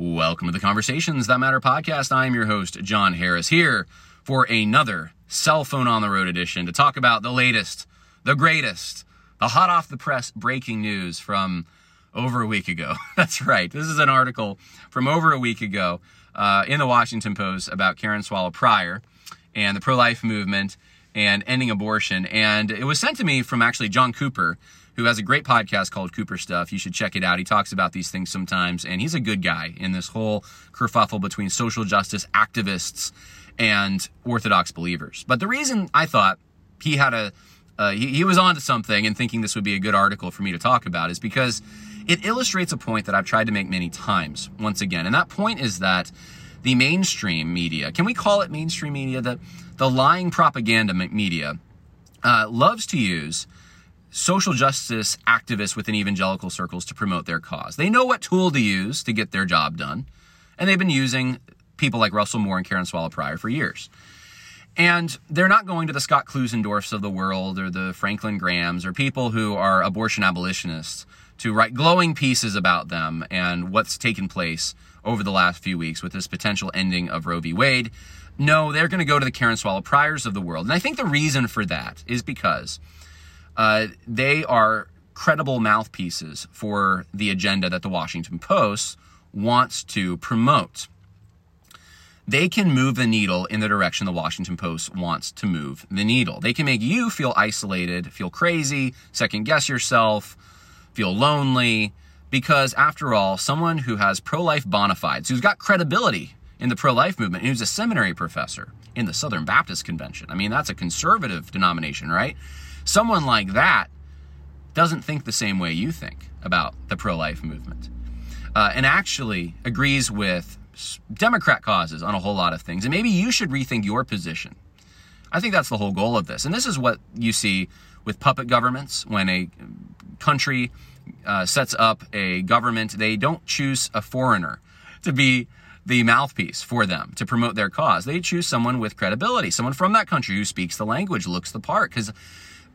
Welcome to the Conversations That Matter podcast. I'm your host, John Harris, here for another cell phone on the road edition to talk about the latest, the greatest, the hot off the press breaking news from over a week ago. That's right. This is an article from over a week ago uh, in the Washington Post about Karen Swallow Prior and the pro life movement and ending abortion. And it was sent to me from actually John Cooper, who has a great podcast called Cooper Stuff. You should check it out. He talks about these things sometimes, and he's a good guy in this whole kerfuffle between social justice activists and Orthodox believers. But the reason I thought he had a uh, he, he was onto something and thinking this would be a good article for me to talk about is because it illustrates a point that I've tried to make many times once again. And that point is that the mainstream media, can we call it mainstream media? The, the lying propaganda media uh, loves to use social justice activists within evangelical circles to promote their cause. They know what tool to use to get their job done, and they've been using people like Russell Moore and Karen Swallow Prior for years. And they're not going to the Scott Klusendorfs of the world or the Franklin Grahams or people who are abortion abolitionists to write glowing pieces about them and what's taken place over the last few weeks with this potential ending of Roe v. Wade. No, they're going to go to the Karen Swallow Priors of the world. And I think the reason for that is because uh, they are credible mouthpieces for the agenda that the Washington Post wants to promote. They can move the needle in the direction the Washington Post wants to move the needle. They can make you feel isolated, feel crazy, second guess yourself, feel lonely, because after all, someone who has pro life bona fides, who's got credibility in the pro life movement, who's a seminary professor in the Southern Baptist Convention. I mean, that's a conservative denomination, right? Someone like that doesn't think the same way you think about the pro life movement uh, and actually agrees with Democrat causes on a whole lot of things. And maybe you should rethink your position. I think that's the whole goal of this. And this is what you see with puppet governments when a country uh, sets up a government, they don't choose a foreigner to be the mouthpiece for them to promote their cause. They choose someone with credibility, someone from that country who speaks the language, looks the part. Because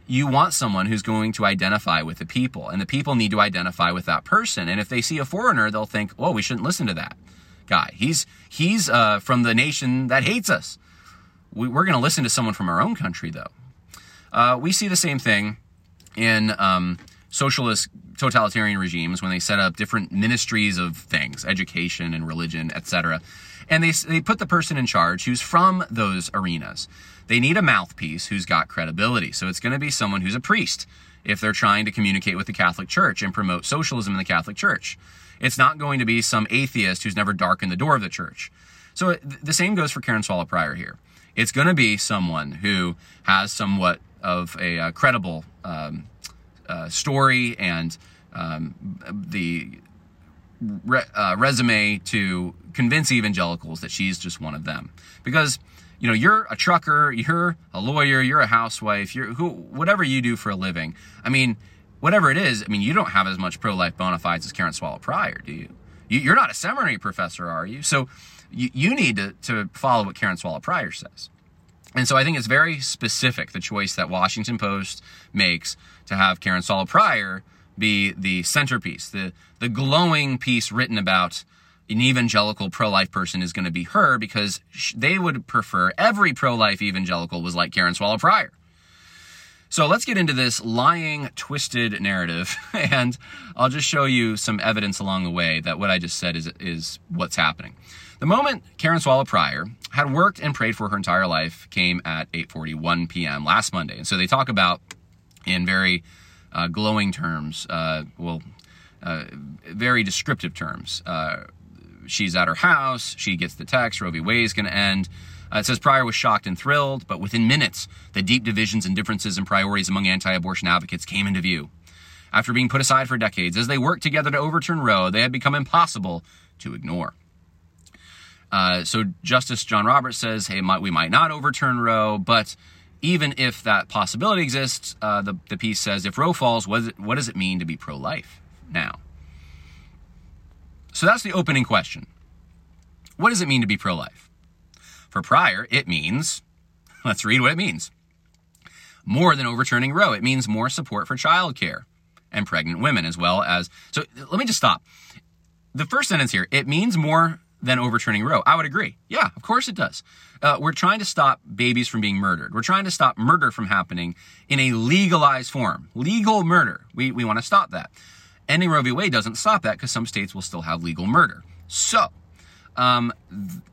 you want someone who's going to identify with the people, and the people need to identify with that person. And if they see a foreigner, they'll think, "Well, we shouldn't listen to that guy. He's he's uh, from the nation that hates us." We, are going to listen to someone from our own country, though. Uh, we see the same thing in um, socialist totalitarian regimes when they set up different ministries of things, education and religion, etc. And they, they put the person in charge who's from those arenas. They need a mouthpiece who's got credibility. So it's going to be someone who's a priest if they're trying to communicate with the Catholic Church and promote socialism in the Catholic Church. It's not going to be some atheist who's never darkened the door of the church. So the same goes for Karen Swallow Prior here. It's going to be someone who has somewhat of a uh, credible um, uh, story and um, the re- uh, resume to convince evangelicals that she's just one of them. Because you know, you're a trucker, you're a lawyer, you're a housewife, you're who, whatever you do for a living. I mean, whatever it is, I mean, you don't have as much pro-life bona fides as Karen Swallow Prior, do you? you are not a seminary professor, are you? So you, you need to, to follow what Karen Swallow Prior says. And so I think it's very specific, the choice that Washington Post makes to have Karen Swallow Prior be the centerpiece, the, the glowing piece written about an evangelical pro-life person is going to be her because they would prefer every pro-life evangelical was like Karen Swallow Prior. So let's get into this lying, twisted narrative, and I'll just show you some evidence along the way that what I just said is, is what's happening. The moment Karen Swallow Prior had worked and prayed for her entire life came at 8:41 p.m. last Monday, and so they talk about in very uh, glowing terms, uh, well, uh, very descriptive terms uh, she's at her house. She gets the text. Roe v. Wade is going to end. Uh, it says Prior was shocked and thrilled, but within minutes, the deep divisions and differences in priorities among anti abortion advocates came into view. After being put aside for decades, as they worked together to overturn Roe, they had become impossible to ignore. Uh, so Justice John Roberts says, hey, we might not overturn Roe, but even if that possibility exists, uh, the, the piece says, if Roe falls, what, it, what does it mean to be pro life now? So that's the opening question. What does it mean to be pro life? For Prior, it means, let's read what it means. More than overturning Roe, it means more support for childcare and pregnant women, as well as. So let me just stop. the first sentence here, it means more than overturning Roe. I would agree. Yeah, of course it does. Uh, we're trying to stop babies from being murdered. We're trying to stop murder from happening in a legalized form. Legal murder. We, we want to stop that. Ending Roe v. Wade doesn't stop that because some states will still have legal murder. So, um,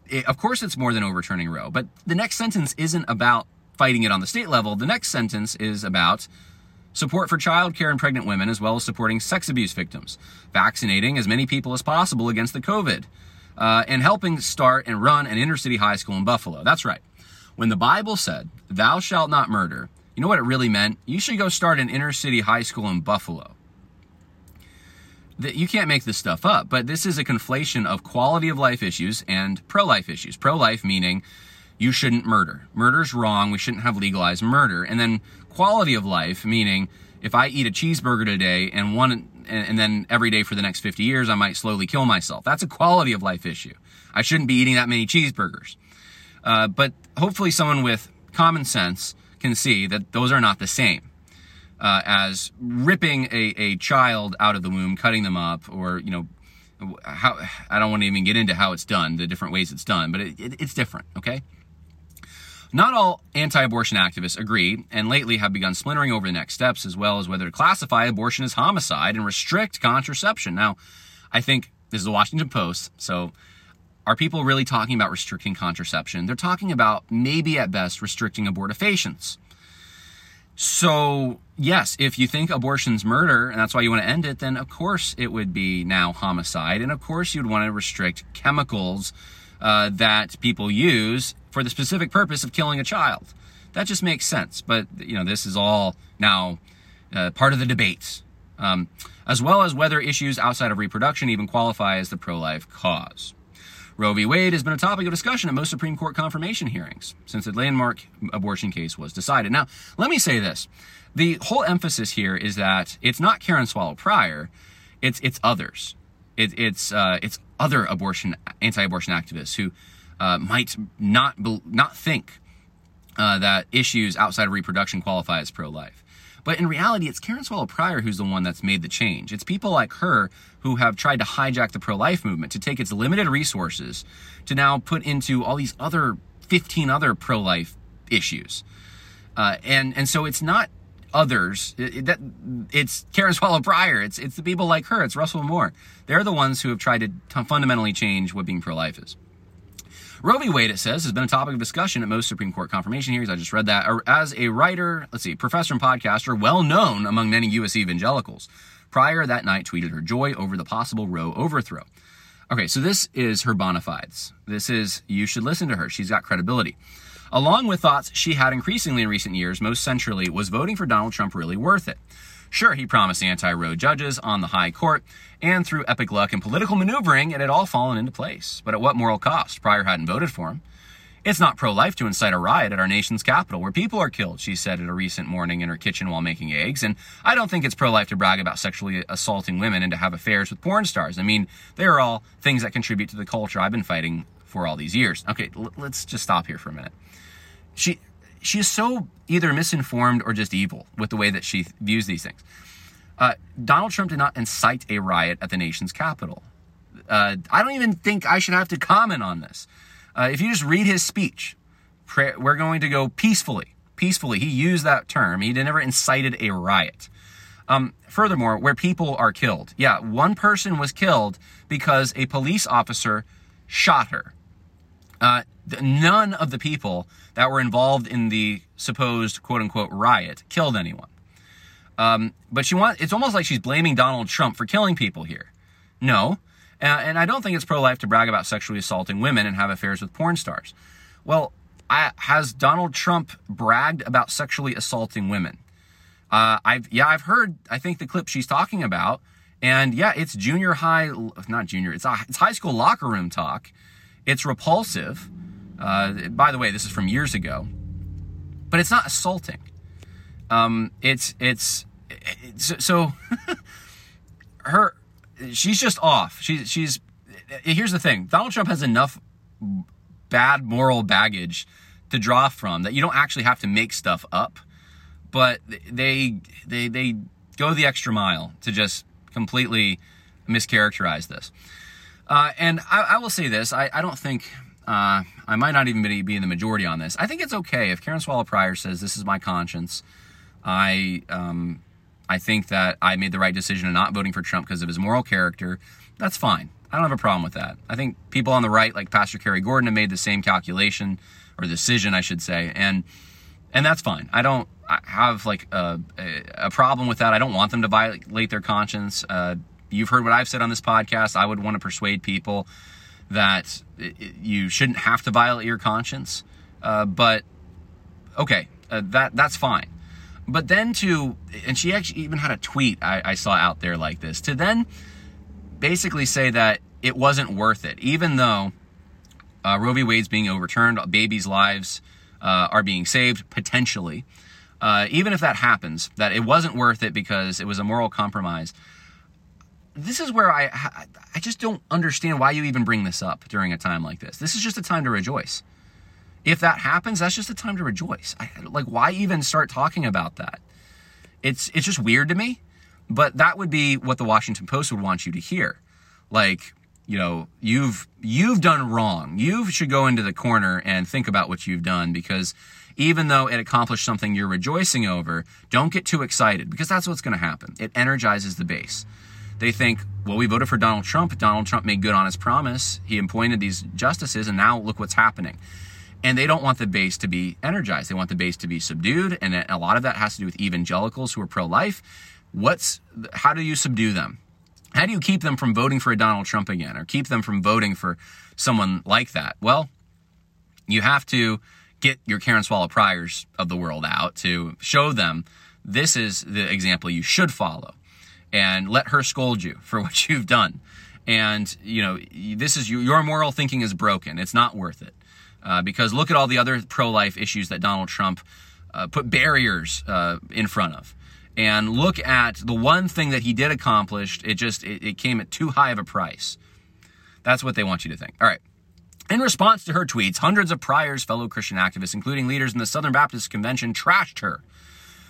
it, of course, it's more than overturning Roe. But the next sentence isn't about fighting it on the state level. The next sentence is about support for childcare and pregnant women, as well as supporting sex abuse victims, vaccinating as many people as possible against the COVID uh, and helping start and run an inner city high school in Buffalo. That's right. When the Bible said, Thou shalt not murder, you know what it really meant? You should go start an inner city high school in Buffalo. You can't make this stuff up, but this is a conflation of quality of life issues and pro life issues. Pro life meaning you shouldn't murder. Murder's wrong. We shouldn't have legalized murder. And then quality of life meaning if I eat a cheeseburger today and one and then every day for the next 50 years I might slowly kill myself. That's a quality of life issue. I shouldn't be eating that many cheeseburgers. Uh, but hopefully someone with common sense can see that those are not the same. Uh, as ripping a, a child out of the womb, cutting them up, or you know, how I don't want to even get into how it's done, the different ways it's done, but it, it, it's different. Okay. Not all anti abortion activists agree, and lately have begun splintering over the next steps, as well as whether to classify abortion as homicide and restrict contraception. Now, I think this is the Washington Post, so are people really talking about restricting contraception? They're talking about maybe at best restricting abortifacients. So, yes, if you think abortion's murder and that's why you want to end it, then of course it would be now homicide. And of course you'd want to restrict chemicals uh, that people use for the specific purpose of killing a child. That just makes sense. But, you know, this is all now uh, part of the debate, um, as well as whether issues outside of reproduction even qualify as the pro life cause. Roe v. Wade has been a topic of discussion at most Supreme Court confirmation hearings since the landmark abortion case was decided. Now, let me say this. The whole emphasis here is that it's not Karen Swallow Prior, it's, it's others. It, it's, uh, it's other abortion, anti-abortion activists who uh, might not not think uh, that issues outside of reproduction qualify as pro-life. But in reality, it's Karen Swallow Prior who's the one that's made the change. It's people like her who have tried to hijack the pro-life movement to take its limited resources to now put into all these other 15 other pro-life issues. Uh, and and so it's not others. It, it, that it's Karen Swallow Prior. It's it's the people like her. It's Russell Moore. They're the ones who have tried to t- fundamentally change what being pro-life is. Roe v. Wade, it says, has been a topic of discussion at most Supreme Court confirmation hearings. I just read that. As a writer, let's see, professor and podcaster, well known among many U.S. evangelicals, prior that night tweeted her joy over the possible Roe overthrow. Okay, so this is her bona fides. This is, you should listen to her. She's got credibility. Along with thoughts she had increasingly in recent years, most centrally, was voting for Donald Trump really worth it? Sure, he promised anti Roe judges on the high court, and through epic luck and political maneuvering, it had all fallen into place. But at what moral cost? Prior hadn't voted for him. It's not pro life to incite a riot at our nation's capital where people are killed, she said at a recent morning in her kitchen while making eggs. And I don't think it's pro life to brag about sexually assaulting women and to have affairs with porn stars. I mean, they are all things that contribute to the culture I've been fighting for all these years. Okay, l- let's just stop here for a minute. She she is so either misinformed or just evil with the way that she views these things. Uh, Donald Trump did not incite a riot at the nation's capital. Uh, I don't even think I should have to comment on this. Uh, if you just read his speech, pray, we're going to go peacefully. Peacefully. He used that term. He never incited a riot. Um, furthermore, where people are killed. Yeah, one person was killed because a police officer shot her. Uh, none of the people that were involved in the supposed quote unquote riot killed anyone. Um, but she wants, it's almost like she's blaming Donald Trump for killing people here. No. Uh, and I don't think it's pro life to brag about sexually assaulting women and have affairs with porn stars. Well, I, has Donald Trump bragged about sexually assaulting women? Uh, I've, yeah, I've heard, I think the clip she's talking about. And yeah, it's junior high, not junior, it's, it's high school locker room talk. It's repulsive. Uh, by the way, this is from years ago, but it's not assaulting. Um, it's it's, it's so her she's just off. She's she's here's the thing. Donald Trump has enough bad moral baggage to draw from that you don't actually have to make stuff up, but they they they go the extra mile to just completely mischaracterize this. Uh, and I, I, will say this: I, I don't think uh, I might not even be, be in the majority on this. I think it's okay if Karen Swallow Prior says this is my conscience. I um, I think that I made the right decision in not voting for Trump because of his moral character. That's fine. I don't have a problem with that. I think people on the right, like Pastor Kerry Gordon, have made the same calculation or decision, I should say, and and that's fine. I don't have like a, a problem with that. I don't want them to violate their conscience. Uh, you've heard what I've said on this podcast. I would want to persuade people that you shouldn't have to violate your conscience. Uh, but okay, uh, that that's fine. But then to, and she actually even had a tweet I, I saw out there like this to then basically say that it wasn't worth it, even though uh, Roe v. Wade's being overturned, babies' lives uh, are being saved potentially. Uh, even if that happens, that it wasn't worth it because it was a moral compromise this is where I I just don't understand why you even bring this up during a time like this. This is just a time to rejoice. If that happens, that's just a time to rejoice. I, like why even start talking about that? It's it's just weird to me, but that would be what the Washington Post would want you to hear. Like, you know, you've you've done wrong. You should go into the corner and think about what you've done because even though it accomplished something you're rejoicing over, don't get too excited because that's what's going to happen. It energizes the base. They think, well, we voted for Donald Trump. Donald Trump made good on his promise. He appointed these justices, and now look what's happening. And they don't want the base to be energized. They want the base to be subdued. And a lot of that has to do with evangelicals who are pro life. What's, how do you subdue them? How do you keep them from voting for a Donald Trump again or keep them from voting for someone like that? Well, you have to get your Karen Swallow Priors of the world out to show them this is the example you should follow and let her scold you for what you've done. And, you know, this is your moral thinking is broken. It's not worth it. Uh, because look at all the other pro life issues that Donald Trump uh, put barriers uh, in front of. And look at the one thing that he did accomplish, it just it, it came at too high of a price. That's what they want you to think. All right. In response to her tweets, hundreds of priors, fellow Christian activists, including leaders in the Southern Baptist Convention, trashed her,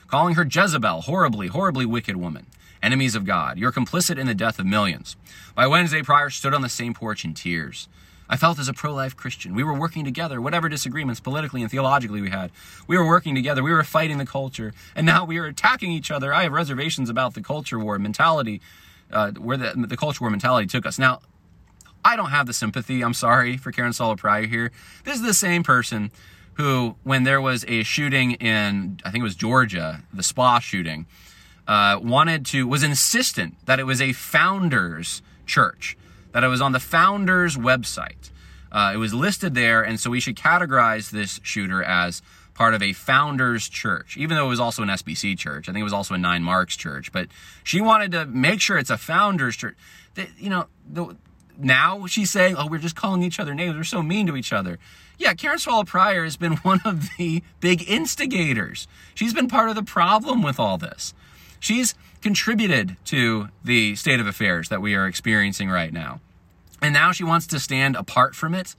calling her Jezebel, horribly, horribly wicked woman enemies of God. You're complicit in the death of millions. By Wednesday, Prior stood on the same porch in tears. I felt as a pro life Christian. We were working together, whatever disagreements politically and theologically we had. We were working together. We were fighting the culture. And now we are attacking each other. I have reservations about the culture war mentality, uh, where the, the culture war mentality took us. Now, I don't have the sympathy, I'm sorry, for Karen Swallow Prior here. This is the same person who, when there was a shooting in, I think it was Georgia, the spa shooting, uh, wanted to, was insistent that it was a founders church, that it was on the founders website. Uh, it was listed there, and so we should categorize this shooter as part of a founders church, even though it was also an SBC church. I think it was also a Nine Marks church, but she wanted to make sure it's a founders church. That, you know, the, now she's saying, oh, we're just calling each other names. We're so mean to each other. Yeah, Karen Swallow Prior has been one of the big instigators. She's been part of the problem with all this. She's contributed to the state of affairs that we are experiencing right now. And now she wants to stand apart from it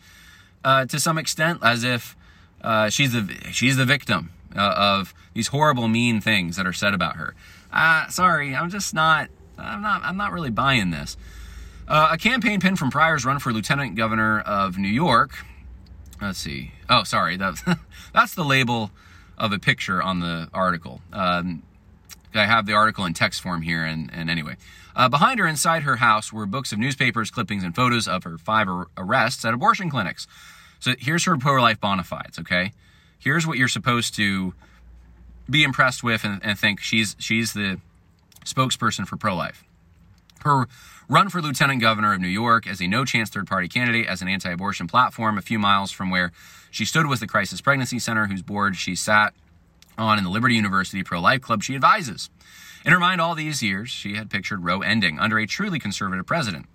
uh, to some extent, as if uh, she's the she's the victim uh, of these horrible, mean things that are said about her. Uh, sorry, I'm just not. I'm not. I'm not really buying this. Uh, a campaign pin from Prior's run for lieutenant governor of New York. Let's see. Oh, sorry. That, that's the label of a picture on the article. Um, I have the article in text form here, and, and anyway. Uh, behind her, inside her house, were books of newspapers, clippings, and photos of her five ar- arrests at abortion clinics. So here's her pro life bona fides, okay? Here's what you're supposed to be impressed with and, and think she's, she's the spokesperson for pro life. Her run for lieutenant governor of New York as a no chance third party candidate as an anti abortion platform a few miles from where she stood was the Crisis Pregnancy Center, whose board she sat on in the Liberty University pro life club she advises. In her mind, all these years, she had pictured Roe ending under a truly conservative president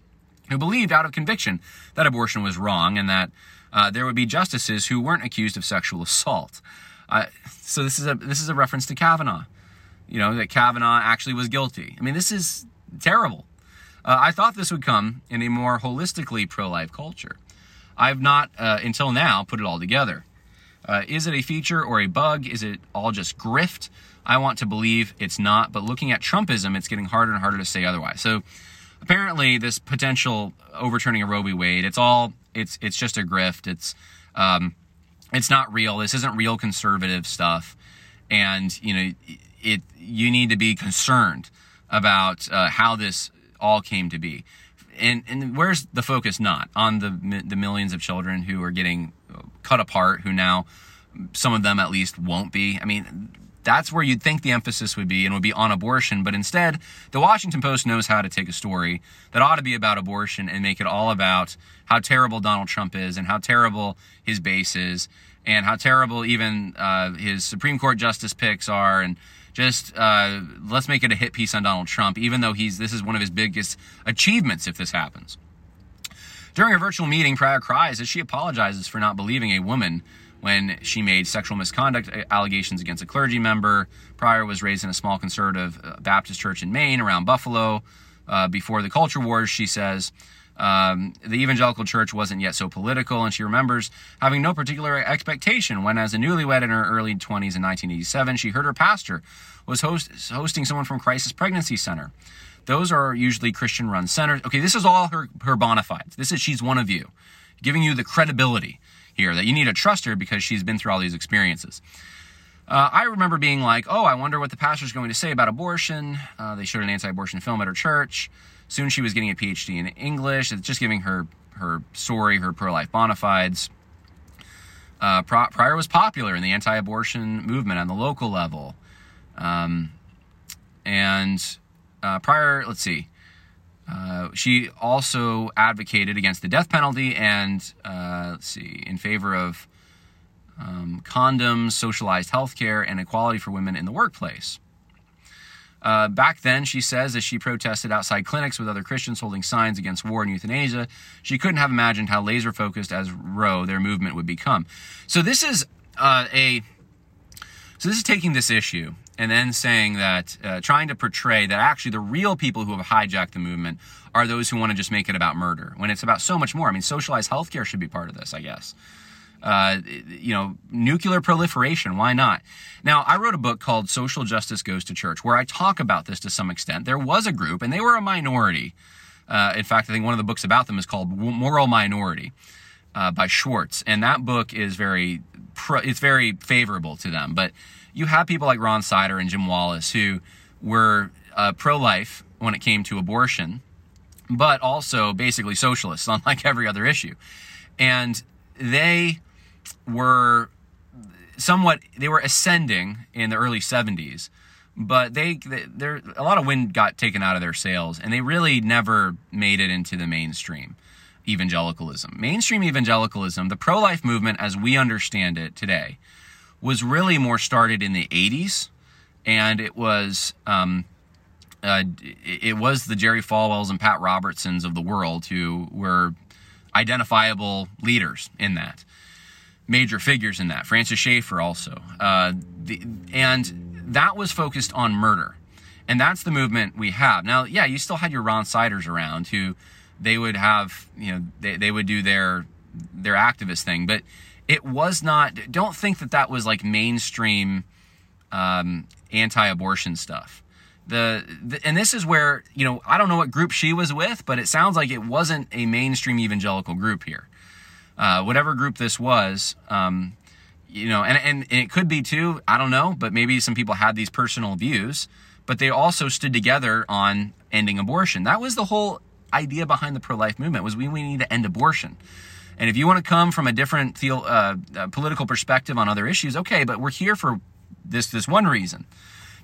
who believed out of conviction that abortion was wrong and that uh, there would be justices who weren't accused of sexual assault. Uh, so this is a this is a reference to Kavanaugh. You know that Kavanaugh actually was guilty. I mean, this is terrible. Uh, I thought this would come in a more holistically pro-life culture. I've not uh, until now put it all together. Uh, is it a feature or a bug? Is it all just grift? I want to believe it's not, but looking at Trumpism, it's getting harder and harder to say otherwise. So apparently this potential overturning of Roe v. Wade, it's all it's it's just a grift. It's um, it's not real. This isn't real conservative stuff, and you know it. You need to be concerned about uh, how this all came to be. And, and where's the focus not on the the millions of children who are getting cut apart, who now some of them at least won't be. I mean, that's where you'd think the emphasis would be and would be on abortion. But instead, the Washington Post knows how to take a story that ought to be about abortion and make it all about how terrible Donald Trump is and how terrible his base is and how terrible even uh, his Supreme Court justice picks are. And just uh, let's make it a hit piece on Donald Trump, even though he's this is one of his biggest achievements if this happens. During a virtual meeting, Prior cries as she apologizes for not believing a woman when she made sexual misconduct allegations against a clergy member. Prior was raised in a small conservative uh, Baptist church in Maine around Buffalo. Uh, before the culture wars, she says, um, the evangelical church wasn't yet so political, and she remembers having no particular expectation when, as a newlywed in her early 20s in 1987, she heard her pastor was host, hosting someone from Crisis Pregnancy Center. Those are usually Christian run centers. Okay, this is all her, her bona fides. This is she's one of you, giving you the credibility here that you need to trust her because she's been through all these experiences. Uh, I remember being like, oh, I wonder what the pastor's going to say about abortion. Uh, they showed an anti abortion film at her church. Soon she was getting a PhD in English. It's just giving her her story, her pro life bona fides. Uh, Prior was popular in the anti abortion movement on the local level. Um, and uh, Prior, let's see, uh, she also advocated against the death penalty and, uh, let's see, in favor of um, condoms, socialized health care, and equality for women in the workplace. Uh, back then, she says, as she protested outside clinics with other Christians holding signs against war and euthanasia, she couldn't have imagined how laser focused as Roe their movement would become. So this is uh, a so this is taking this issue and then saying that, uh, trying to portray that actually the real people who have hijacked the movement are those who want to just make it about murder when it's about so much more. I mean, socialized healthcare should be part of this, I guess. Uh, you know, nuclear proliferation, why not? Now, I wrote a book called Social Justice Goes to Church where I talk about this to some extent. There was a group, and they were a minority. Uh, in fact, I think one of the books about them is called Moral Minority uh, by Schwartz, and that book is very, pro- it's very favorable to them. But you have people like Ron Sider and Jim Wallis who were uh, pro life when it came to abortion, but also basically socialists, unlike every other issue. And they were somewhat, they were ascending in the early 70s, but they, they a lot of wind got taken out of their sails, and they really never made it into the mainstream evangelicalism. Mainstream evangelicalism, the pro life movement as we understand it today, was really more started in the 80s, and it was um, uh, it was the Jerry Falwells and Pat Robertsons of the world who were identifiable leaders in that, major figures in that. Francis Schaeffer also, uh, the, and that was focused on murder, and that's the movement we have now. Yeah, you still had your Ron Siders around who they would have, you know, they, they would do their their activist thing, but it was not don't think that that was like mainstream um, anti-abortion stuff. The, the, and this is where you know i don't know what group she was with but it sounds like it wasn't a mainstream evangelical group here. Uh, whatever group this was um, you know and, and, and it could be too i don't know but maybe some people had these personal views but they also stood together on ending abortion. That was the whole idea behind the pro-life movement was we, we need to end abortion and if you want to come from a different uh, uh, political perspective on other issues, okay, but we're here for this this one reason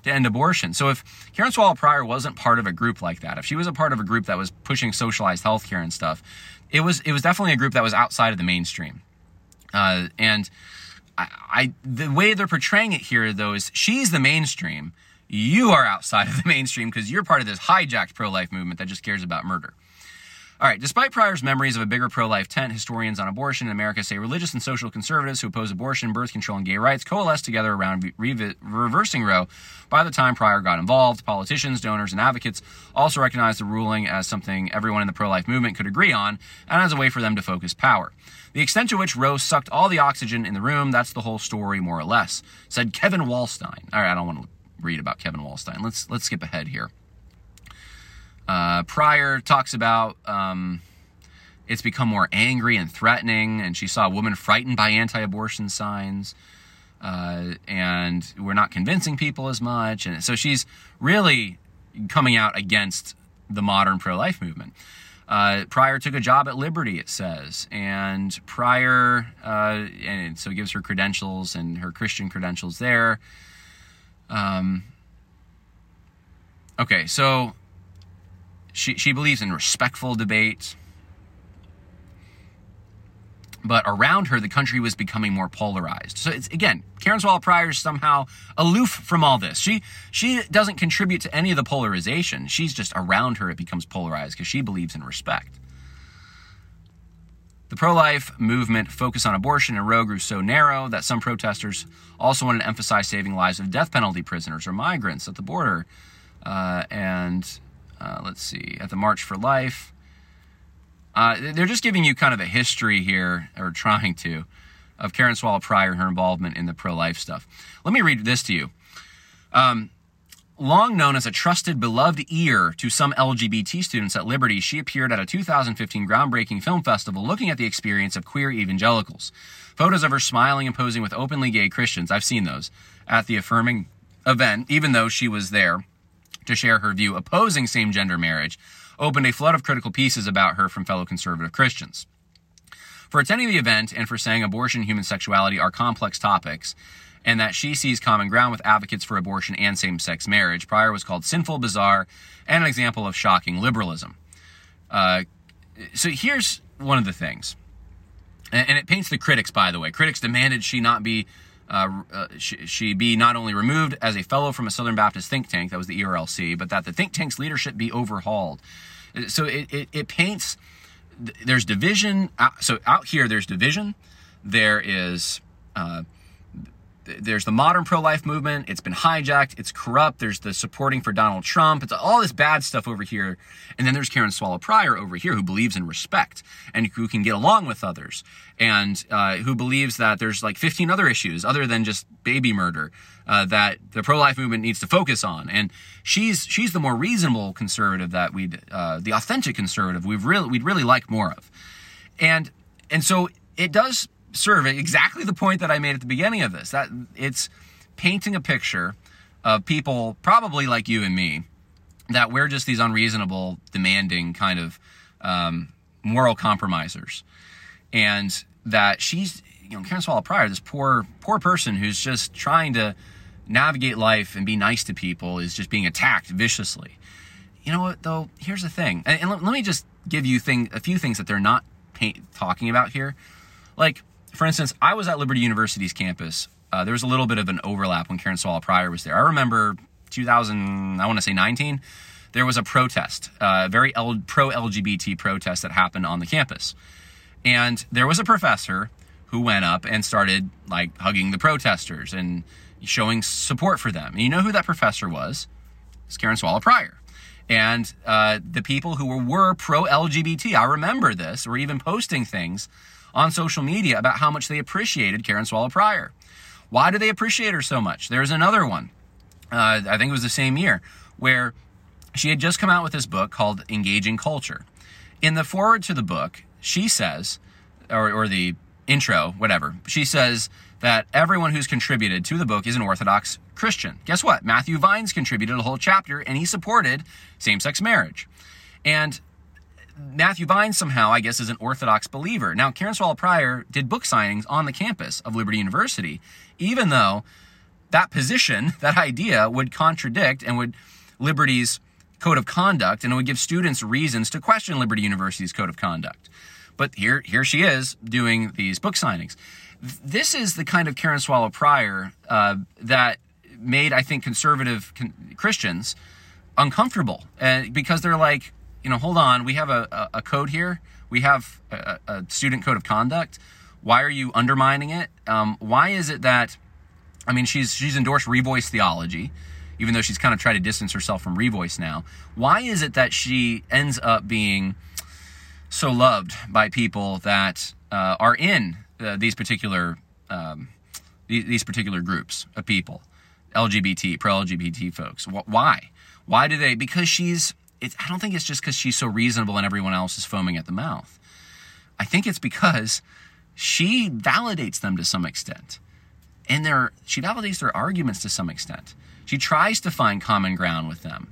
to end abortion. So if Karen Swallow Prior wasn't part of a group like that, if she was a part of a group that was pushing socialized healthcare and stuff, it was it was definitely a group that was outside of the mainstream. Uh, and I, I the way they're portraying it here though is she's the mainstream. You are outside of the mainstream because you're part of this hijacked pro-life movement that just cares about murder. All right, despite Prior's memories of a bigger pro life tent, historians on abortion in America say religious and social conservatives who oppose abortion, birth control, and gay rights coalesced together around re- reversing Roe by the time Prior got involved. Politicians, donors, and advocates also recognized the ruling as something everyone in the pro life movement could agree on and as a way for them to focus power. The extent to which Roe sucked all the oxygen in the room, that's the whole story, more or less, said Kevin Wallstein. All right, I don't want to read about Kevin Wallstein. Let's, let's skip ahead here. Uh, Prior talks about um, it's become more angry and threatening, and she saw a woman frightened by anti abortion signs. Uh, and we're not convincing people as much. And so she's really coming out against the modern pro life movement. Uh, Prior took a job at Liberty, it says, and Prior, uh, and so gives her credentials and her Christian credentials there. Um, okay, so she she believes in respectful debate, but around her, the country was becoming more polarized. So it's again, Karen Swallow Prior is somehow aloof from all this. She she doesn't contribute to any of the polarization. She's just around her; it becomes polarized because she believes in respect. The pro life movement focus on abortion and Roe grew so narrow that some protesters also wanted to emphasize saving lives of death penalty prisoners or migrants at the border. Uh, and uh, let's see, at the March for Life, uh, they're just giving you kind of a history here, or trying to, of Karen Swallow Prior and her involvement in the pro life stuff. Let me read this to you. Um, long known as a trusted, beloved ear to some LGBT students at Liberty, she appeared at a 2015 groundbreaking film festival looking at the experience of queer evangelicals. Photos of her smiling and posing with openly gay Christians, I've seen those, at the affirming event, even though she was there to share her view opposing same gender marriage opened a flood of critical pieces about her from fellow conservative Christians. For attending the event and for saying abortion and human sexuality are complex topics, and that she sees common ground with advocates for abortion and same sex marriage, Prior was called sinful, bizarre, and an example of shocking liberalism. Uh, so here's one of the things, and, and, it paints the critics, by the way. Critics demanded she not be. Uh, uh, she, she, be not only removed as a fellow from a Southern Baptist think tank, that was the ERLC, but that the think tank's leadership be overhauled. So it, it, it paints, there's division. So out here, there's division. There is, uh, there's the modern pro-life movement. It's been hijacked. It's corrupt. There's the supporting for Donald Trump. It's all this bad stuff over here. And then there's Karen Swallow Prior over here who believes in respect and who can get along with others and uh, who believes that there's like 15 other issues other than just baby murder uh, that the pro-life movement needs to focus on. And she's she's the more reasonable conservative that we'd uh, the authentic conservative we've really we'd really like more of. And and so it does serve exactly the point that I made at the beginning of this. That it's painting a picture of people probably like you and me that we're just these unreasonable, demanding kind of um, moral compromisers, and that she's you know Karen Swallow Prior, this poor poor person who's just trying to navigate life and be nice to people is just being attacked viciously. You know what though? Here's the thing, and, and let, let, me just give you thing a few things that they're not paint, talking about here, like for instance, I was at Liberty University's campus. Uh, there was a little bit of an overlap when Karen Swallow Prior was there. I remember 2000, I want to say 19, there was a protest, a uh, very L- pro LGBT protest that happened on the campus. And there was a professor who went up and started like hugging the protesters and showing support for them. And you know who that professor was? It's Karen Swallow Prior. And uh, the people who were, were pro LGBT, I remember this, were even posting things on social media about how much they appreciated Karen Swallow Prior. Why do they appreciate her so much? There's another one, uh, I think it was the same year, where she had just come out with this book called Engaging Culture. In the foreword to the book, she says, or, or the intro, whatever, she says that everyone who's contributed to the book is an Orthodox Christian. Guess what? Matthew Vines contributed a whole chapter and he supported same sex marriage. And Matthew Vines somehow, I guess, is an Orthodox believer. Now, Karen Swallow Prior did book signings on the campus of Liberty University, even though that position, that idea would contradict and would Liberty's code of conduct and it would give students reasons to question Liberty University's code of conduct. But here, here she is doing these book signings. This is the kind of Karen Swallow Prior uh, that made, I think, conservative con- Christians uncomfortable uh, because they're like, you know, hold on, we have a, a, code here. We have a, a, student code of conduct. Why are you undermining it? Um, why is it that, I mean, she's, she's endorsed revoice theology, even though she's kind of tried to distance herself from revoice now. Why is it that she ends up being so loved by people that uh, are in uh, these particular um, these particular groups of people, LGBT, pro LGBT folks? Why? Why do they? Because she's it, I don't think it's just because she's so reasonable and everyone else is foaming at the mouth. I think it's because she validates them to some extent. And she validates their arguments to some extent. She tries to find common ground with them.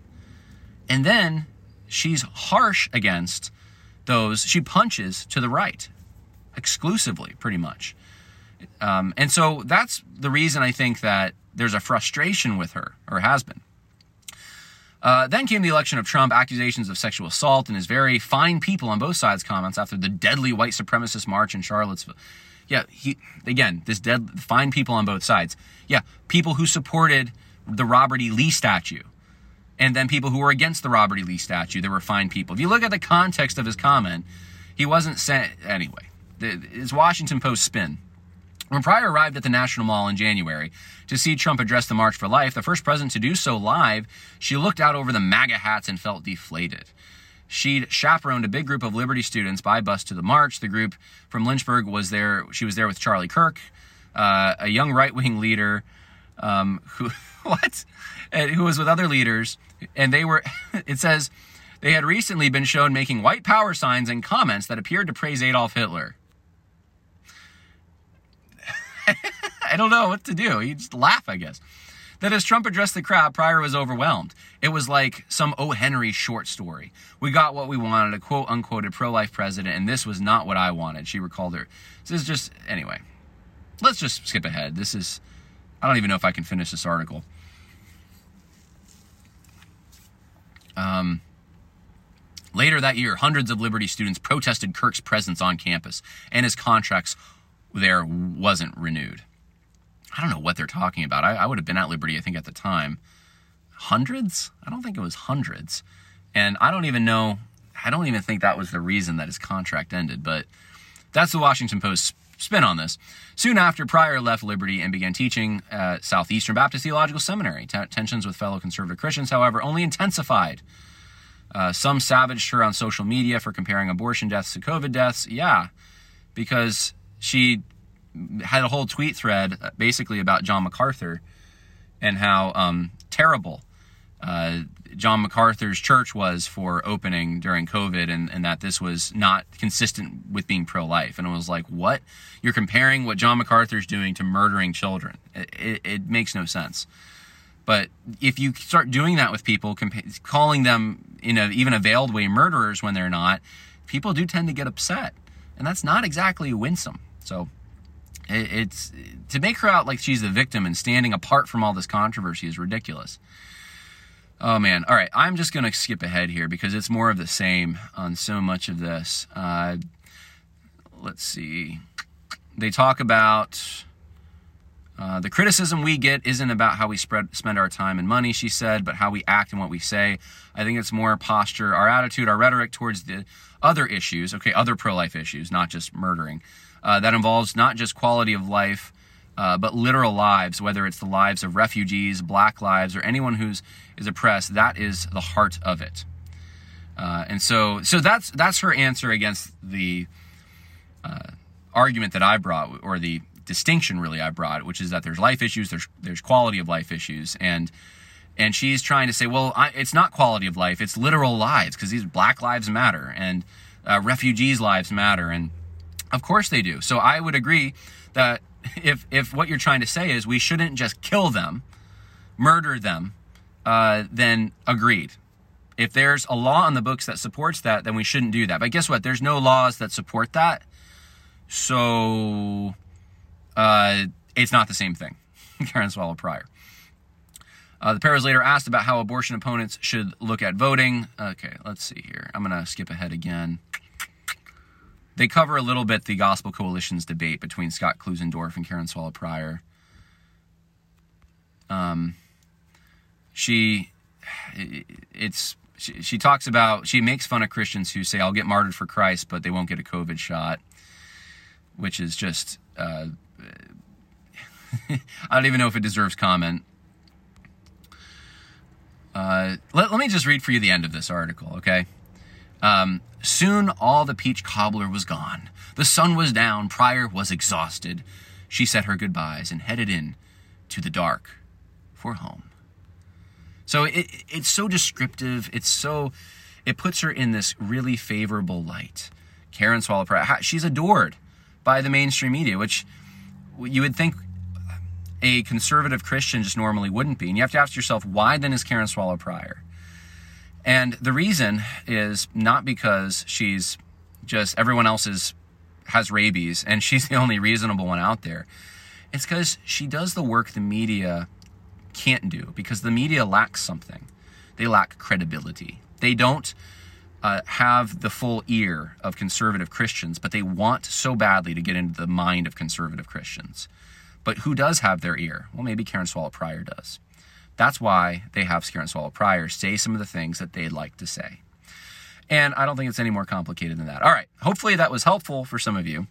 And then she's harsh against those she punches to the right exclusively, pretty much. Um, and so that's the reason I think that there's a frustration with her, or has been. Uh, then came the election of Trump, accusations of sexual assault, and his very fine people on both sides comments after the deadly white supremacist march in Charlottesville. Yeah, he again, this dead fine people on both sides. Yeah, people who supported the Robert E. Lee statue, and then people who were against the Robert E. Lee statue. There were fine people. If you look at the context of his comment, he wasn't sent anyway. His Washington Post spin. When Prior arrived at the National Mall in January to see Trump address the March for Life, the first president to do so live, she looked out over the MAGA hats and felt deflated. She'd chaperoned a big group of Liberty students by bus to the march. The group from Lynchburg was there. She was there with Charlie Kirk, uh, a young right wing leader um, who, what? And who was with other leaders. And they were, it says, they had recently been shown making white power signs and comments that appeared to praise Adolf Hitler. I don't know what to do. He just laugh, I guess. That as Trump addressed the crowd, Prior was overwhelmed. It was like some O. Henry short story. We got what we wanted, a quote unquote pro life president, and this was not what I wanted. She recalled her. This is just, anyway, let's just skip ahead. This is, I don't even know if I can finish this article. Um, later that year, hundreds of Liberty students protested Kirk's presence on campus, and his contracts there wasn't renewed. I don't know what they're talking about. I, I would have been at Liberty, I think, at the time. Hundreds? I don't think it was hundreds. And I don't even know, I don't even think that was the reason that his contract ended, but that's the Washington Post spin on this. Soon after, Prior left Liberty and began teaching at Southeastern Baptist Theological Seminary. T- tensions with fellow conservative Christians, however, only intensified. Uh, some savaged her on social media for comparing abortion deaths to COVID deaths. Yeah, because she had a whole tweet thread uh, basically about John MacArthur and how um, terrible uh, John MacArthur's church was for opening during COVID and, and that this was not consistent with being pro life. And it was like, what? You're comparing what John MacArthur's doing to murdering children. It, it, it makes no sense. But if you start doing that with people, compa- calling them in a, even a veiled way murderers when they're not, people do tend to get upset. And that's not exactly winsome. So it's to make her out like she's the victim and standing apart from all this controversy is ridiculous. Oh man. All right. I'm just going to skip ahead here because it's more of the same on so much of this. Uh, let's see. They talk about uh, the criticism we get isn't about how we spread, spend our time and money, she said, but how we act and what we say. I think it's more posture, our attitude, our rhetoric towards the other issues, okay, other pro life issues, not just murdering uh, that involves not just quality of life, uh, but literal lives, whether it's the lives of refugees, black lives, or anyone who's is oppressed. That is the heart of it. Uh, and so, so that's that's her answer against the uh, argument that I brought, or the distinction really I brought, which is that there's life issues, there's there's quality of life issues, and and she's trying to say, well, I, it's not quality of life, it's literal lives, because these Black lives matter, and uh, refugees' lives matter, and of course they do. So I would agree that if if what you're trying to say is we shouldn't just kill them, murder them, uh, then agreed. If there's a law on the books that supports that, then we shouldn't do that. But guess what? There's no laws that support that. So uh, it's not the same thing. Karen Swallow Prior. Uh, the pair was later asked about how abortion opponents should look at voting. Okay, let's see here. I'm going to skip ahead again. They cover a little bit the Gospel Coalition's debate between Scott Klusendorf and Karen Swallow Prior. Um, she, it's she, she talks about she makes fun of Christians who say I'll get martyred for Christ, but they won't get a COVID shot, which is just uh, I don't even know if it deserves comment. Uh, let, let me just read for you the end of this article, okay? Um, soon all the peach cobbler was gone. The sun was down. Prior was exhausted. She said her goodbyes and headed in to the dark for home. So it, it's so descriptive. It's so it puts her in this really favorable light. Karen Swallow Prior, she's adored by the mainstream media, which you would think a conservative Christian just normally wouldn't be. And you have to ask yourself, why then is Karen Swallow Prior? And the reason is not because she's just everyone else is, has rabies and she's the only reasonable one out there. It's because she does the work the media can't do because the media lacks something. They lack credibility. They don't uh, have the full ear of conservative Christians, but they want so badly to get into the mind of conservative Christians. But who does have their ear? Well, maybe Karen Swallow Prior does. That's why they have Karen Swallow Prior say some of the things that they'd like to say. And I don't think it's any more complicated than that. All right. Hopefully that was helpful for some of you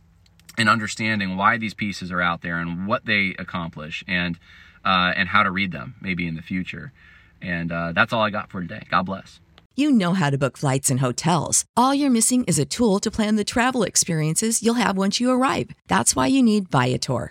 in understanding why these pieces are out there and what they accomplish and uh, and how to read them maybe in the future. And uh, that's all I got for today. God bless. You know how to book flights and hotels. All you're missing is a tool to plan the travel experiences you'll have once you arrive. That's why you need Viator.